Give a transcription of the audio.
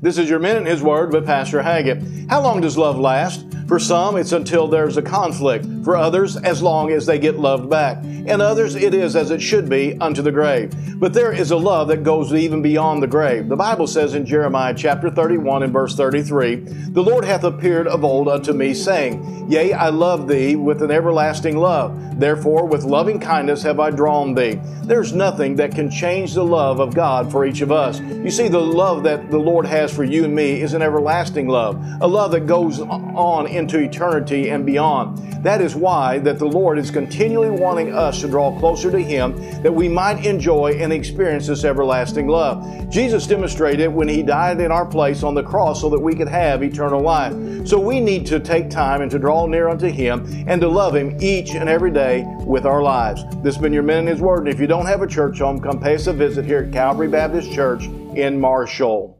This is your Minute in His Word with Pastor Haggett. How long does love last? For some, it's until there's a conflict. For others, as long as they get loved back. And others, it is as it should be unto the grave. But there is a love that goes even beyond the grave. The Bible says in Jeremiah chapter 31 and verse 33, The Lord hath appeared of old unto me, saying, Yea, I love thee with an everlasting love. Therefore, with loving kindness have I drawn thee. There's nothing that can change the love of God for each of us. You see, the love that the Lord has for you and me is an everlasting love, a love that goes on into eternity and beyond. That is why that the Lord is continually wanting us to draw closer to Him that we might enjoy and experience this everlasting love. Jesus demonstrated when He died in our place on the cross so that we could have eternal life. So we need to take time and to draw near unto Him and to love Him each and every day with our lives. This has been your Minute in His Word. And if you don't have a church home, come pay us a visit here at Calvary Baptist Church in Marshall.